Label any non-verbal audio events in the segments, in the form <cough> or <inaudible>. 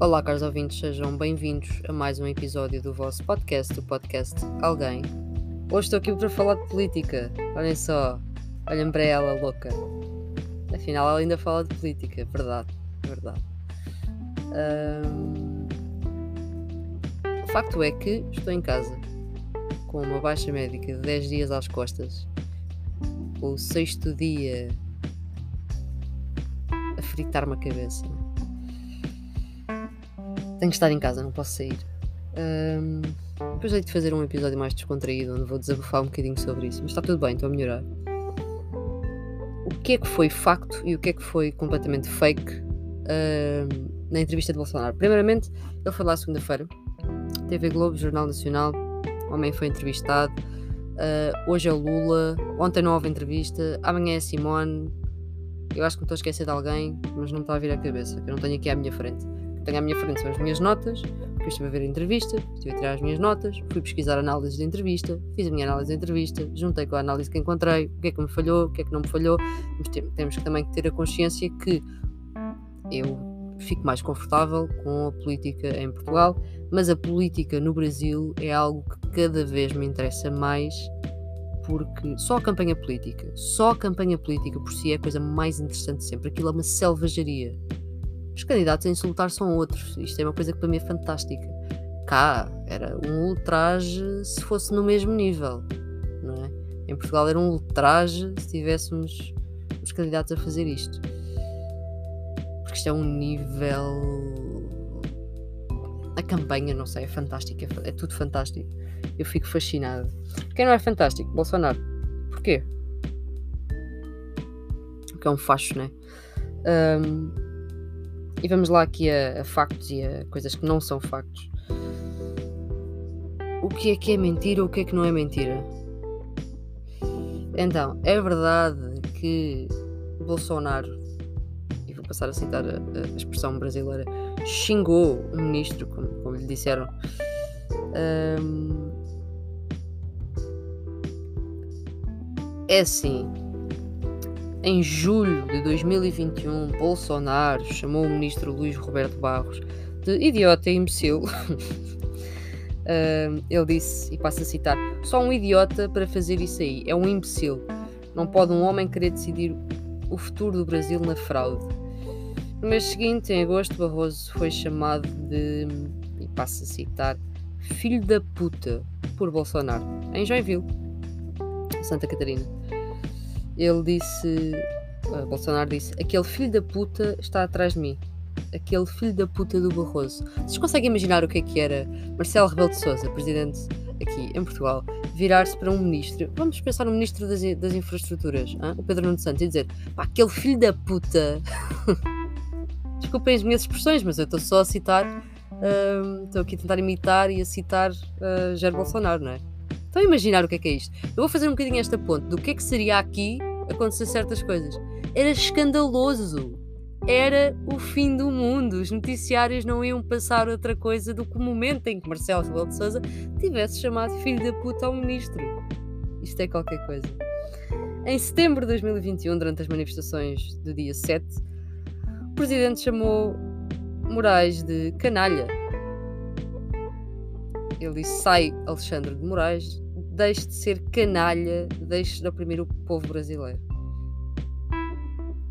Olá, caros ouvintes, sejam bem-vindos a mais um episódio do vosso podcast, o podcast Alguém. Hoje estou aqui para falar de política. Olhem só, olhem para ela, louca. Afinal, ela ainda fala de política, verdade, verdade. Um... O facto é que estou em casa com uma baixa médica de 10 dias às costas, o sexto dia a fritar-me a cabeça tenho que estar em casa, não posso sair. Um, depois hei de fazer um episódio mais descontraído onde vou desabafar um bocadinho sobre isso. Mas está tudo bem, estou a melhorar. O que é que foi facto e o que é que foi completamente fake um, na entrevista de Bolsonaro? Primeiramente, ele foi lá segunda-feira. TV Globo, Jornal Nacional. O homem foi entrevistado. Uh, hoje é o Lula. Ontem não houve entrevista. Amanhã é Simone. Eu acho que me estou a esquecer de alguém, mas não me está a vir à cabeça, que eu não tenho aqui à minha frente tenho à minha frente são as minhas notas, porque estive a ver a entrevista, estive a tirar as minhas notas, fui pesquisar análises de entrevista, fiz a minha análise de entrevista, juntei com a análise que encontrei, o que é que me falhou, o que é que não me falhou. Mas temos que também ter a consciência que eu fico mais confortável com a política em Portugal, mas a política no Brasil é algo que cada vez me interessa mais porque só a campanha política, só a campanha política por si é a coisa mais interessante sempre. Aquilo é uma selvageria. Os candidatos a insultar são outros. Isto é uma coisa que para mim é fantástica. Cá era um ultraje se fosse no mesmo nível, não é? Em Portugal era um ultraje se tivéssemos os candidatos a fazer isto. Porque isto é um nível. A campanha, não sei, é fantástica, é, é tudo fantástico. Eu fico fascinado. Quem não é fantástico? Bolsonaro. Porquê? Porque é um facho, né? Um, e vamos lá aqui a, a factos e a coisas que não são factos. O que é que é mentira ou o que é que não é mentira? Então, é verdade que Bolsonaro, e vou passar a citar a, a expressão brasileira, xingou um ministro, como, como lhe disseram. Um, é assim, em julho de 2021, Bolsonaro chamou o ministro Luís Roberto Barros de idiota e imbecil. uh, <laughs> ele disse, e passo a citar: só um idiota para fazer isso aí, é um imbecil. Não pode um homem querer decidir o futuro do Brasil na fraude. No mês seguinte, em agosto, Barroso foi chamado de, e passo a citar, filho da puta por Bolsonaro, em Joinville, Santa Catarina ele disse, uh, Bolsonaro disse, aquele filho da puta está atrás de mim. Aquele filho da puta do Barroso. Vocês conseguem imaginar o que é que era Marcelo Rebelo de Sousa, presidente aqui em Portugal, virar-se para um ministro, vamos pensar no ministro das, das infraestruturas, hein? o Pedro Nuno Santos, e dizer, pá, aquele filho da puta. <laughs> Desculpem as minhas expressões, mas eu estou só a citar, uh, estou aqui a tentar imitar e a citar uh, Jair Bolsonaro, não é? Estão a imaginar o que é que é isto? Eu vou fazer um bocadinho esta ponte do que é que seria aqui acontecer certas coisas. Era escandaloso. Era o fim do mundo. Os noticiários não iam passar outra coisa do que o momento em que Marcelo Rebelo de Sousa tivesse chamado filho da puta ao ministro. Isto é qualquer coisa. Em setembro de 2021, durante as manifestações do dia 7, o presidente chamou Moraes de canalha. Ele disse: sai Alexandre de Moraes, deixe de ser canalha, deixe de oprimir o povo brasileiro.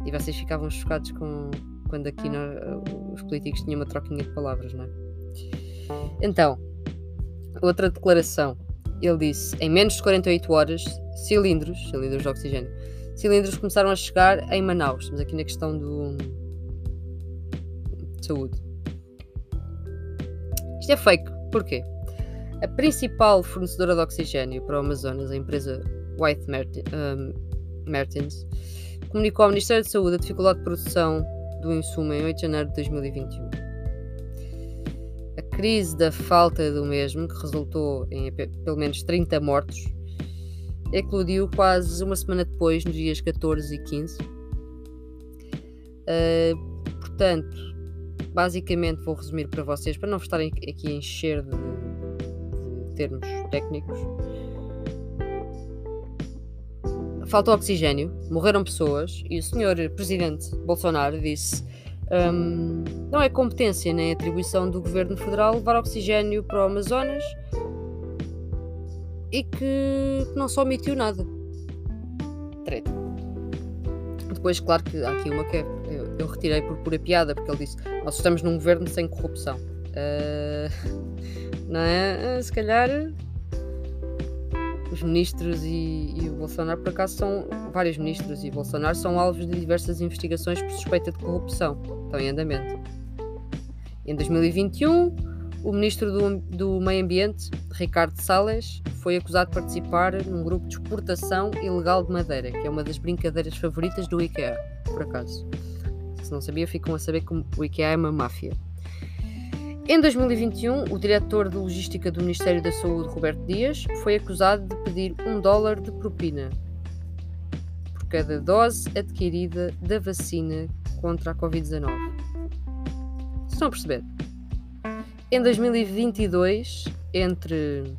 E vocês ficavam chocados com quando aqui no, os políticos tinham uma troquinha de palavras, não é? Então, outra declaração. Ele disse: em menos de 48 horas, cilindros, cilindros de oxigênio, cilindros começaram a chegar em Manaus. Estamos aqui na questão do. de saúde. Isto é fake. Porquê? A principal fornecedora de oxigênio para o Amazonas, a empresa White Martin, Martins, comunicou ao Ministério da Saúde a dificuldade de produção do insumo em 8 de janeiro de 2021. A crise da falta do mesmo, que resultou em pelo menos 30 mortos, eclodiu quase uma semana depois, nos dias 14 e 15. Uh, ah, portanto, basicamente vou resumir para vocês, para não estarem aqui a encher de termos técnicos. Faltou oxigênio, morreram pessoas e o senhor presidente Bolsonaro disse Um, não é competência nem atribuição do governo federal levar oxigênio para o Amazonas e que não só omitiu nada. Treta. Depois, claro que há aqui uma que é, eu, eu, retirei por pura piada, porque ele disse: Nós estamos num governo sem corrupção. Uh, <laughs> não é? Uh, se calhar os ministros e, e, o Bolsonaro, por acaso, são. Vários ministros e Bolsonaro são alvos de diversas investigações por suspeita de corrupção. Estão em andamento. Em 2021, o ministro do, do Meio Ambiente, Ricardo Salles, foi acusado de participar num grupo de exportação ilegal de madeira, que é uma das brincadeiras favoritas do IKEA, por acaso. Se não sabia, ficam a saber que o IKEA é uma máfia. Em 2021, o diretor de logística do Ministério da Saúde, Roberto Dias, foi acusado de pedir um dólar de propina por cada dose adquirida da vacina contra a Covid-19. Estão a perceber? Em 2022, entre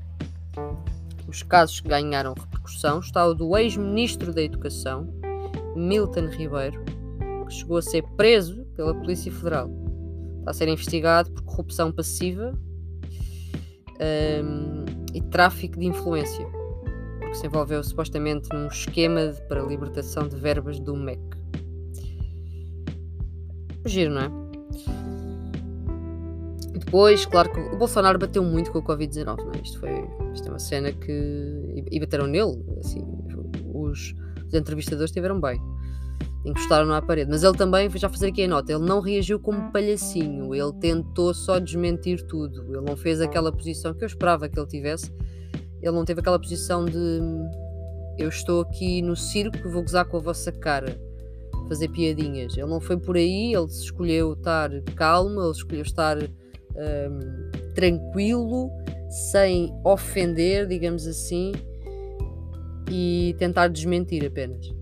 os casos que ganharam repercussão, está o do ex-ministro da Educação, Milton Ribeiro, que chegou a ser preso pela Polícia Federal está a ser investigado por corrupção passiva um, e tráfico de influência, porque se envolveu supostamente num esquema de, para a libertação de verbas do MEC. Giro, não é? Depois, claro que o Bolsonaro bateu muito com o Covid-19, não é? Isto, foi, isto é uma cena que. E bateram nele, assim, os, os entrevistadores estiveram bem encostaram à parede. Mas ele também, já fazer aqui a nota, ele não reagiu como palhacinho, ele tentou só desmentir tudo, ele não fez aquela posição que eu esperava que ele tivesse, ele não teve aquela posição de eu estou aqui no circo, vou gozar com a vossa cara, fazer piadinhas. Ele não foi por aí, ele escolheu estar calmo, ele escolheu estar um, tranquilo, sem ofender, digamos assim, e tentar desmentir apenas.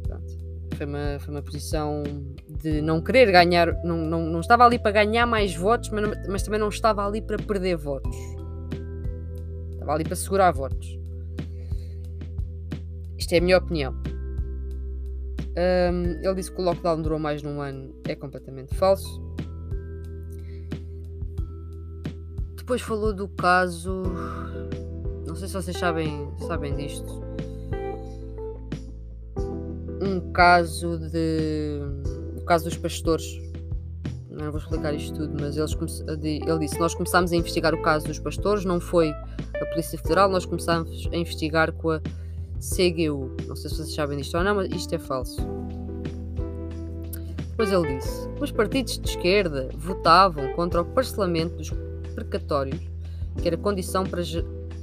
Foi uma, foi uma posição de não querer ganhar, não, não, não estava ali para ganhar mais votos, mas, mas também não estava ali para perder votos. Estava ali para segurar votos. Isto é a minha opinião. Um, ele disse que o lockdown durou mais de um ano. É completamente falso. Depois falou do caso. Não sei se vocês sabem, sabem disto um caso de. o caso dos pastores. Não vou explicar isto tudo, mas eles ele disse: Nós começámos a investigar o caso dos pastores, não foi a Polícia Federal, nós começámos a investigar com a CGU. Não sei se vocês sabem disto ou não, mas isto é falso. Depois ele disse: Os partidos de esquerda votavam contra o parcelamento dos precatórios, que era condição para,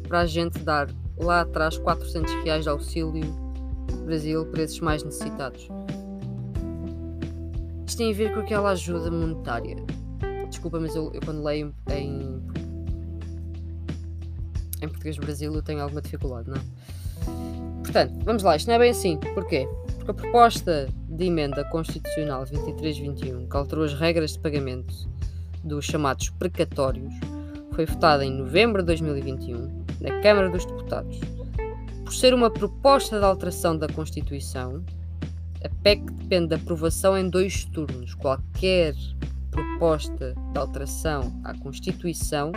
para a gente dar lá atrás 400 reais de auxílio Brasil para esses mais necessitados. Isto tem a ver com aquela ajuda monetária. Desculpa, mas eu, eu quando leio em, em português Brasil eu tenho alguma dificuldade, não é? Portanto, vamos lá, isto não é bem assim. Porquê? Porque a proposta de emenda constitucional 2321, que alterou as regras de pagamento dos chamados precatórios, foi votada em novembro de 2021 na Câmara dos Deputados por ser uma proposta de alteração da Constituição, a PEC depende da aprovação em dois turnos. Qualquer proposta de alteração à Constituição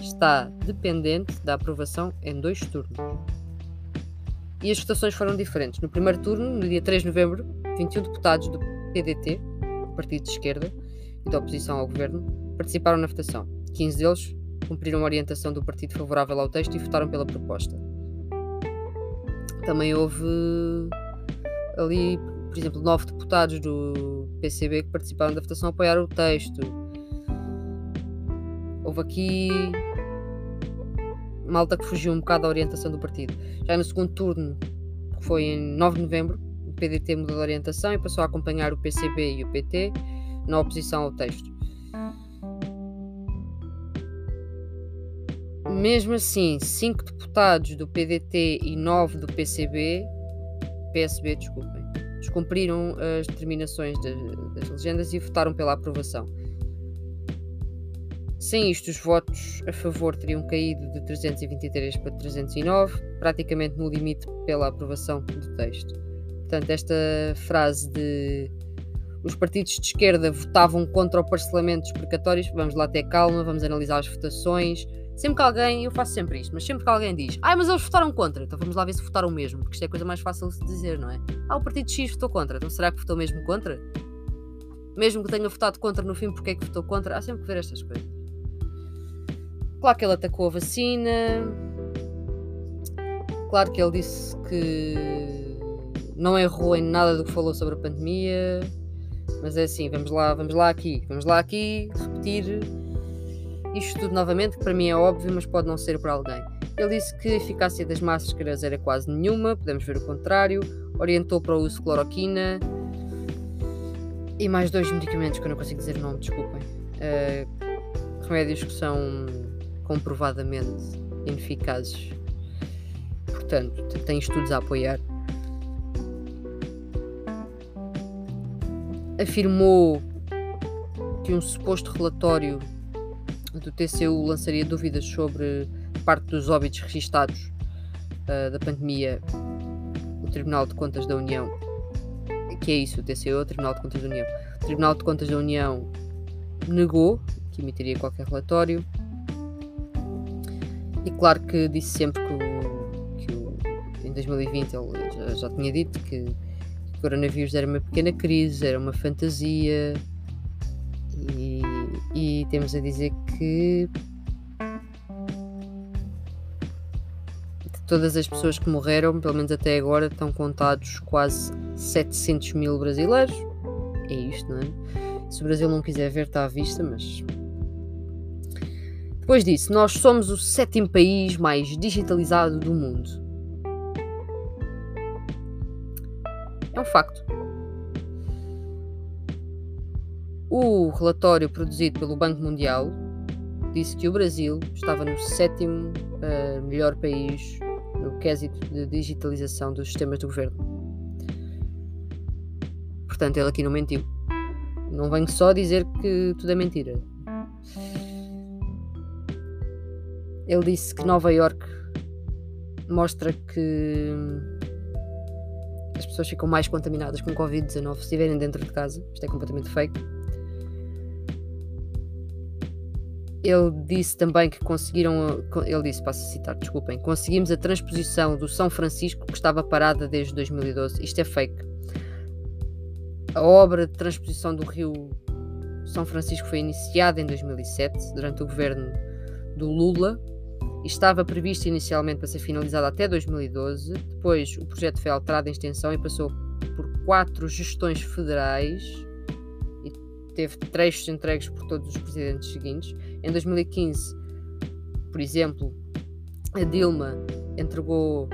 está dependente da aprovação em dois turnos. E as votações foram diferentes. No primeiro turno, no dia 3 de novembro, 21 deputados do PDT, Partido de Esquerda, e da oposição ao governo, participaram na votação. 15 deles cumpriram a orientação do partido favorável ao texto e votaram pela proposta também houve ali, por exemplo, nove deputados do PCB que participaram da votação apoiaram o texto. Houve aqui malta que fugiu um bocado da orientação do partido. Já no segundo turno, que foi em 9 de novembro, o PDT mudou de orientação e passou a acompanhar o PCB e o PT na oposição ao texto. Mesmo assim, cinco deputados do PDT e nove do PCB, PSB, desculpem, descumpriram as determinações de, das legendas e votaram pela aprovação. Sem isto, os votos a favor teriam caído de 323 para 309, praticamente no limite pela aprovação do texto. Portanto, esta frase de os partidos de esquerda votavam contra o parcelamento dos precatórios, vamos lá ter calma, vamos analisar as votações. Sempre que alguém, eu faço sempre isto, mas sempre que alguém diz, ah, mas eles votaram contra, então vamos lá ver se votaram mesmo, porque isto é a coisa mais fácil de dizer, não é? Ah, o partido X votou contra, então será que votou mesmo contra? Mesmo que tenha votado contra no fim, porque é que votou contra? Há sempre que ver estas coisas. Claro que ele atacou a vacina. Claro que ele disse que não errou em nada do que falou sobre a pandemia. Mas é assim, vamos lá, vamos lá aqui, vamos lá aqui repetir isto tudo novamente, que para mim é óbvio, mas pode não ser para alguém. Ele disse que a eficácia das máscaras era quase nenhuma, podemos ver o contrário, orientou para o uso de cloroquina e mais dois medicamentos que eu não consigo dizer o nome, desculpem. Uh, remédios que são comprovadamente ineficazes. Portanto, tem estudos a apoiar. Afirmou que um suposto relatório do TCU lançaria dúvidas sobre parte dos óbitos registados uh, da pandemia. O Tribunal de Contas da União, que é isso, o TCU, o Tribunal de Contas da União. O Tribunal de Contas da União negou que emitiria qualquer relatório. E claro que disse sempre que, o, que o, em 2020 ele já, já tinha dito que o coronavírus era uma pequena crise, era uma fantasia. E, e temos a dizer que de todas as pessoas que morreram, pelo menos até agora, estão contados quase 700 mil brasileiros. É isto, não é? Se o Brasil não quiser ver, está à vista, mas depois disso, nós somos o sétimo país mais digitalizado do mundo. É um facto. O relatório produzido pelo Banco Mundial disse que o Brasil estava no sétimo uh, melhor país no quesito de digitalização dos sistemas do governo. Portanto, ele aqui não mentiu. Não venho só dizer que tudo é mentira. Ele disse que Nova York mostra que as pessoas ficam mais contaminadas com Covid-19 se estiverem dentro de casa. Isto é completamente fake. Ele disse também que conseguiram. Ele disse, passo a citar, desculpem. Conseguimos a transposição do São Francisco que estava parada desde 2012. Isto é fake. A obra de transposição do Rio São Francisco foi iniciada em 2007, durante o governo do Lula, estava previsto inicialmente para ser finalizado até 2012. Depois o projeto foi alterado em extensão e passou por quatro gestões federais e teve trechos entregues por todos os presidentes seguintes. Em 2015, por exemplo, a Dilma entregou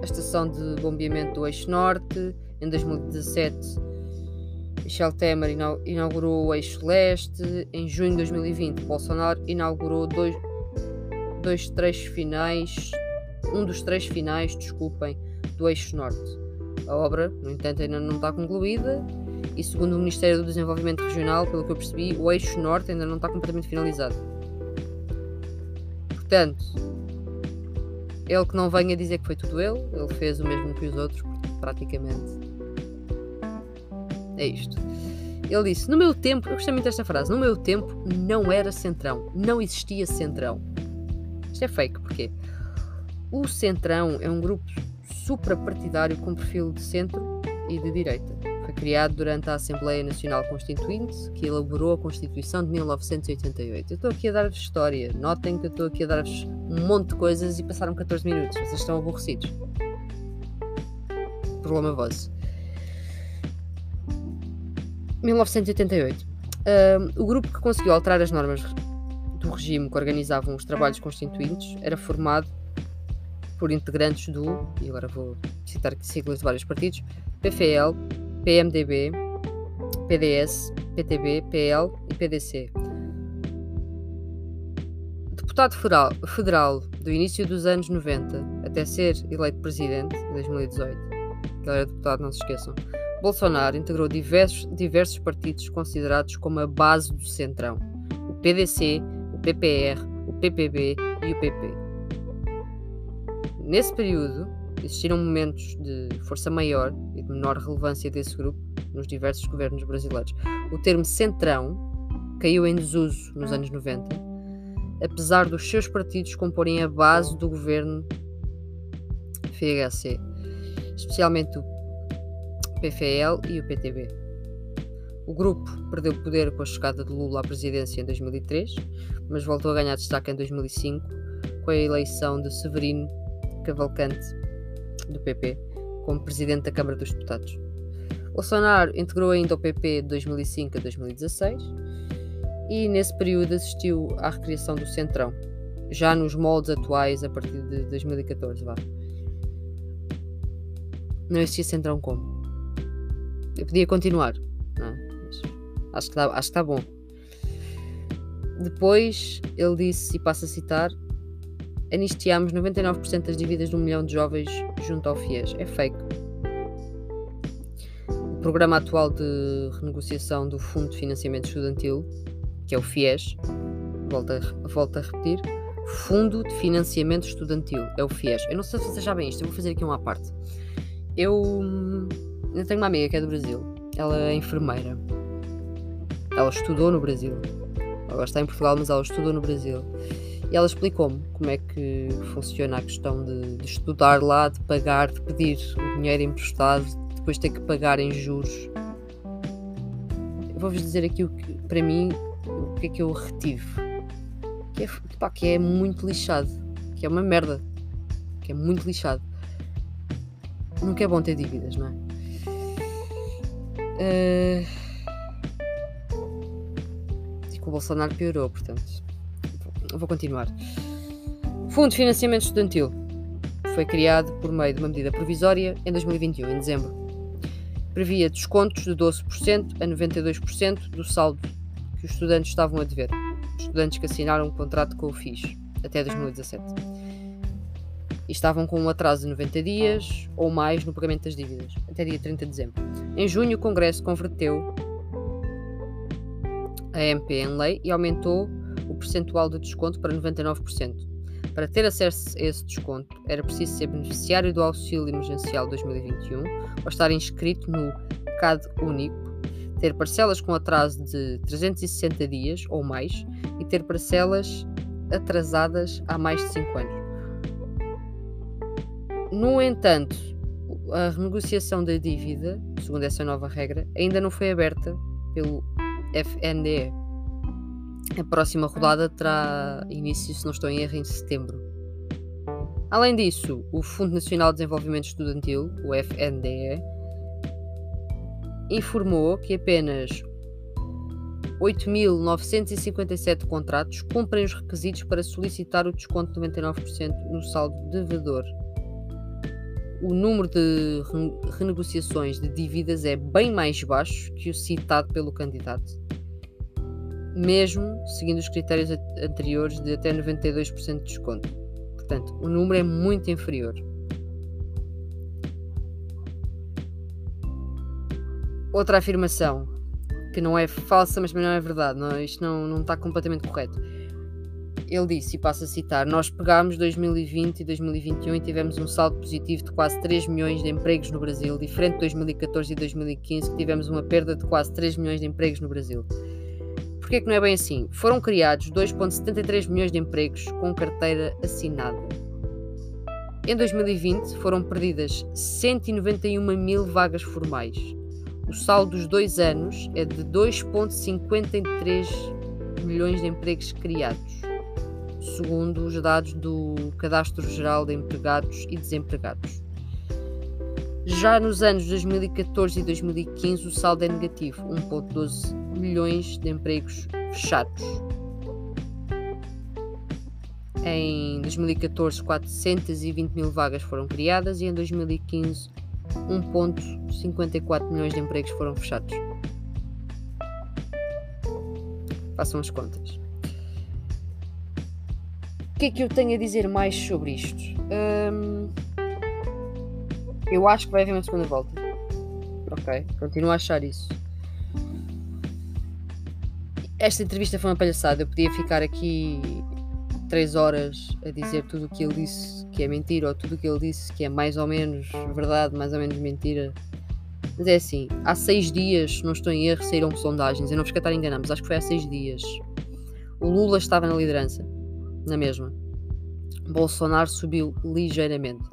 a estação de bombeamento do Eixo Norte. Em 2017, Michel Temer inaugurou o Eixo Leste. Em junho de 2020, Bolsonaro inaugurou dois, dois trechos finais, um dos três finais, desculpem, do eixo norte. A obra, no entanto, ainda não está concluída e, segundo o Ministério do Desenvolvimento Regional, pelo que eu percebi, o eixo norte ainda não está completamente finalizado. Portanto, ele que não venha dizer que foi tudo ele, ele fez o mesmo que os outros, praticamente. É isto. Ele disse: No meu tempo, eu gostei muito desta frase, no meu tempo não era centrão, não existia centrão. Isto é fake, porque o Centrão é um grupo suprapartidário com perfil de centro e de direita. Criado durante a Assembleia Nacional Constituinte, que elaborou a Constituição de 1988. Eu estou aqui a dar-vos história. Notem que eu estou aqui a dar-vos um monte de coisas e passaram 14 minutos. Vocês estão aborrecidos. Problema vosso. 1988. Uh, o grupo que conseguiu alterar as normas do regime que organizavam os trabalhos constituintes era formado por integrantes do, e agora vou citar siglas de vários partidos, PFL, PMDB, PDS, PTB, PL e PDC. Deputado federal, do início dos anos 90 até ser eleito presidente em 2018, que ele era deputado, não se esqueçam, Bolsonaro integrou diversos, diversos partidos considerados como a base do centrão. O PDC, PPR, o PPB e o PP. Nesse período, existiram momentos de força maior e de menor relevância desse grupo nos diversos governos brasileiros. O termo centrão caiu em desuso nos anos 90, apesar dos seus partidos comporem a base do governo FHC, especialmente o PFL e o PTB. O grupo perdeu poder com a chegada de Lula à presidência em 2003, mas voltou a ganhar destaque em 2005 com a eleição de Severino Cavalcante, do PP, como presidente da Câmara dos Deputados. Bolsonaro integrou ainda o PP de 2005 a 2016 e nesse período assistiu à recriação do Centrão, já nos moldes atuais a partir de 2014. Vá. Não existia Centrão como? Eu podia continuar, não é? acho que está tá bom. Depois ele disse, e passo a citar: anistiamos 99% das dívidas de um milhão de jovens junto ao FIES. É fake. O programa atual de renegociação do Fundo de Financiamento Estudantil, que é o FIES, volto a, volto a repetir, Fundo de Financiamento Estudantil, é o FIES. Eu não sei se vocês sabem isto, eu vou fazer aqui uma parte. Eu, eu tenho uma amiga que é do Brasil, ela é enfermeira. Ela estudou no Brasil. Ela está em Portugal, mas ela estudou no Brasil. E ela explicou-me como é que funciona a questão de, de, estudar lá, de pagar, de pedir o dinheiro emprestado, depois ter que pagar em juros. Vou-vos dizer aqui o que, para mim, o que é que eu retive. Que é, pá, que é muito lixado. Que é uma merda. Que é muito lixado. Nunca é bom ter dívidas, não é? Uh... E que o Bolsonaro piorou, portanto vou continuar. Fundo de Financiamento Estudantil foi criado por meio de uma medida provisória em 2021, em dezembro. Previa descontos de 12% a 92% do saldo que os estudantes estavam a dever. Estudantes que assinaram um contrato com o FIS até 2017. E estavam com um atraso de 90 dias ou mais no pagamento das dívidas, até dia 30 de dezembro. Em junho, o Congresso converteu a MP em lei e aumentou percentual de desconto para 99%. Para ter acesso a esse desconto, era preciso ser beneficiário do Auxílio Emergencial 2021 ou estar inscrito no CAD Único, ter parcelas com atraso de 360 dias ou mais e ter parcelas atrasadas há mais de 5 anos. No entanto, a renegociação da dívida, segundo essa nova regra, ainda não foi aberta pelo FNDE. A próxima rodada terá início, se não estou em erro, em setembro. Além disso, o Fundo Nacional de Desenvolvimento Estudantil, o FNDE, informou que apenas 8.957 contratos cumprem os requisitos para solicitar o desconto de 99% no saldo devedor. O número de renegociações de dívidas é bem mais baixo que o citado pelo candidato mesmo seguindo os critérios anteriores de até 92% de desconto. Portanto, o número é muito inferior. Outra afirmação, que não é falsa, mas não é verdade, não, isto não, não está completamente correto. Ele disse, e passo a citar: Nós pegámos 2020 e 2021 e tivemos um saldo positivo de quase 3 milhões de empregos no Brasil, diferente de 2014 e 2015, que tivemos uma perda de quase 3 milhões de empregos no Brasil. Porquê que não é bem assim? Foram criados 2,73 milhões de empregos com carteira assinada. Em 2020 foram perdidas 191 mil vagas formais. O saldo dos dois anos é de 2,53 milhões de empregos criados, segundo os dados do Cadastro Geral de Empregados e Desempregados. Já nos anos 2014 e 2015 o saldo é negativo, 1,12 milhões de empregos fechados. Em 2014, 420 mil vagas foram criadas e em 2015, 1,54 milhões de empregos foram fechados. Façam as contas. O que é que eu tenho a dizer mais sobre isto? Hum, eu acho que vai haver uma segunda volta. Ok, continuo a achar isso. Esta entrevista foi uma palhaçada. Eu podia ficar aqui três horas a dizer tudo o que ele disse que é mentira ou tudo o que ele disse que é mais ou menos verdade, mais ou menos mentira. Mas é assim, há seis dias, se não estou em erro, saíram sondagens. Eu não vos quero estar enganado, mas acho que foi há seis dias. O Lula estava na liderança, na mesma. Bolsonaro subiu ligeiramente.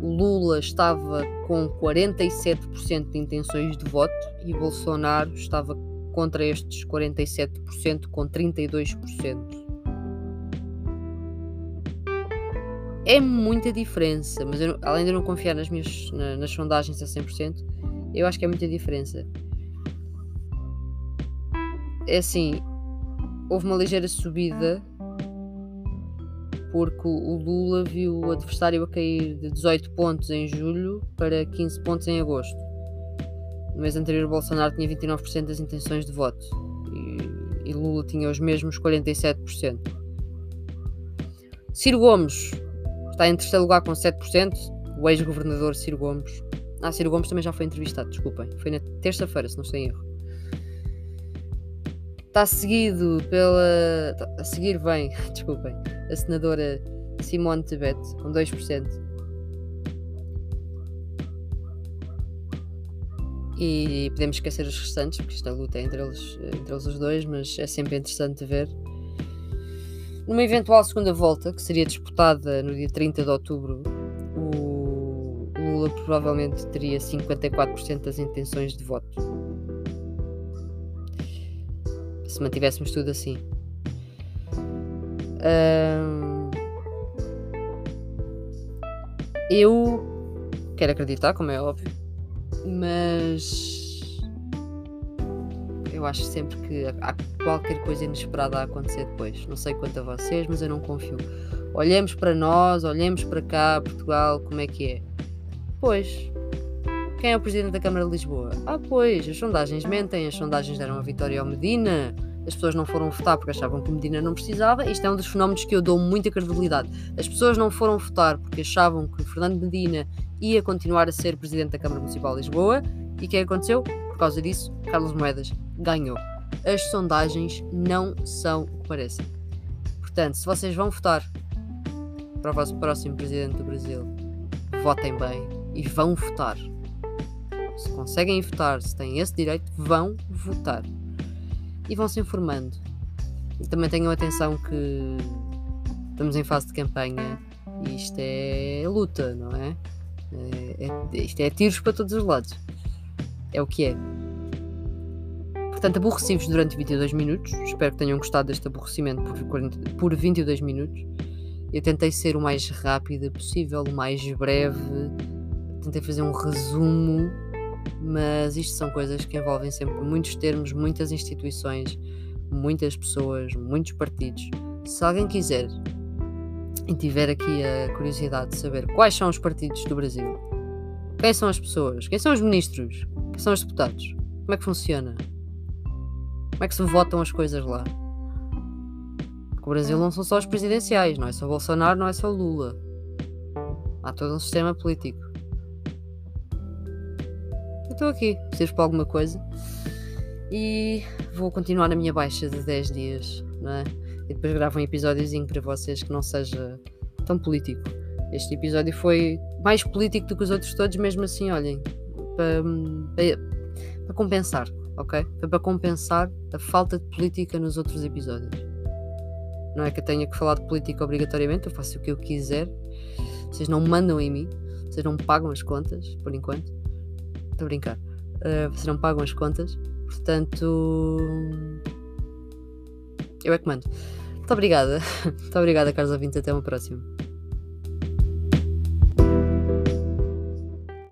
O Lula estava com 47% de intenções de voto e Bolsonaro estava contra estes 47% com 32%. É muita diferença, mas eu, além de eu não confiar nas minhas na, nas sondagens a 100%, eu acho que é muita diferença. É assim, houve uma ligeira subida porque o Lula viu o adversário a cair de 18 pontos em julho para 15 pontos em agosto. No mês anterior, Bolsonaro tinha 29% das intenções de voto e, e Lula tinha os mesmos 47%. Ciro Gomes está em terceiro lugar com 7%. O ex-governador Ciro Gomes. Ah, Ciro Gomes também já foi entrevistado, desculpem. Foi na terça-feira, se não estou em erro. Está seguido pela. Tá, a seguir vem, <laughs> desculpem, a senadora Simone Tebet, com 2%. E podemos esquecer os restantes, porque esta luta é entre eles, entre eles os dois, mas é sempre interessante ver. Numa eventual segunda volta, que seria disputada no dia 30 de outubro, o Lula provavelmente teria 54% das intenções de voto se mantivéssemos tudo assim. eu quero acreditar, como é óbvio, mas eu acho sempre que há qualquer coisa inesperada a acontecer depois. Não sei quanto a vocês, mas eu não confio. Olhemos para nós, olhemos para cá, Portugal, como é que é? Pois, quem é o presidente da Câmara de Lisboa? Ah, pois, as sondagens mentem, as sondagens deram a vitória ao Medina. As pessoas não foram votar porque achavam que Medina não precisava. Isto é um dos fenómenos que eu dou muita credibilidade. As pessoas não foram votar porque achavam que Fernando Medina ia continuar a ser presidente da Câmara Municipal de Lisboa. E o que é aconteceu? Por causa disso, Carlos Moedas ganhou. As sondagens não são o que parecem. Portanto, se vocês vão votar para o vosso próximo presidente do Brasil, votem bem e vão votar se conseguem votar, se têm esse direito, vão votar. E vão se informando. E também tenham atenção que estamos em fase de campanha e isto é luta, não é? é, é isto é tiros para todos os lados. É o que é. Portanto, aborreci-vos durante 22 minutos. Espero que tenham gostado deste aborrecimento por, 40, por 22 minutos. Eu tentei ser o mais rápido possível, o mais breve. Tentei fazer um resumo mas isto são coisas que envolvem sempre muitos termos, muitas instituições, muitas pessoas, muitos partidos. Se alguém quiser e tiver aqui a curiosidade de saber quais são os partidos do Brasil, quem são as pessoas, quem são os ministros, quem são os deputados, como é que funciona, como é que se votam as coisas lá. O Brasil não são só os presidenciais, não é só Bolsonaro, não é só Lula. Há todo um sistema político estou aqui, preciso para alguma coisa. E vou continuar na minha baixa de 10 dias, não é? E depois gravo um episódiozinho para vocês que não seja tão político. Este episódio foi mais político do que os outros todos, mesmo assim, olhem, para, para, compensar, ok? Para compensar a falta de política nos outros episódios. Não é que eu tenha que falar de política obrigatoriamente, eu faço o que eu quiser. Vocês não mandam em mim, vocês não pagam as contas, por enquanto. Estou a brincar. Uh, vocês não pagam as contas. Portanto. Eu é que mando. Muito obrigada. <laughs> Muito obrigada, caros ouvintes. Até uma próxima.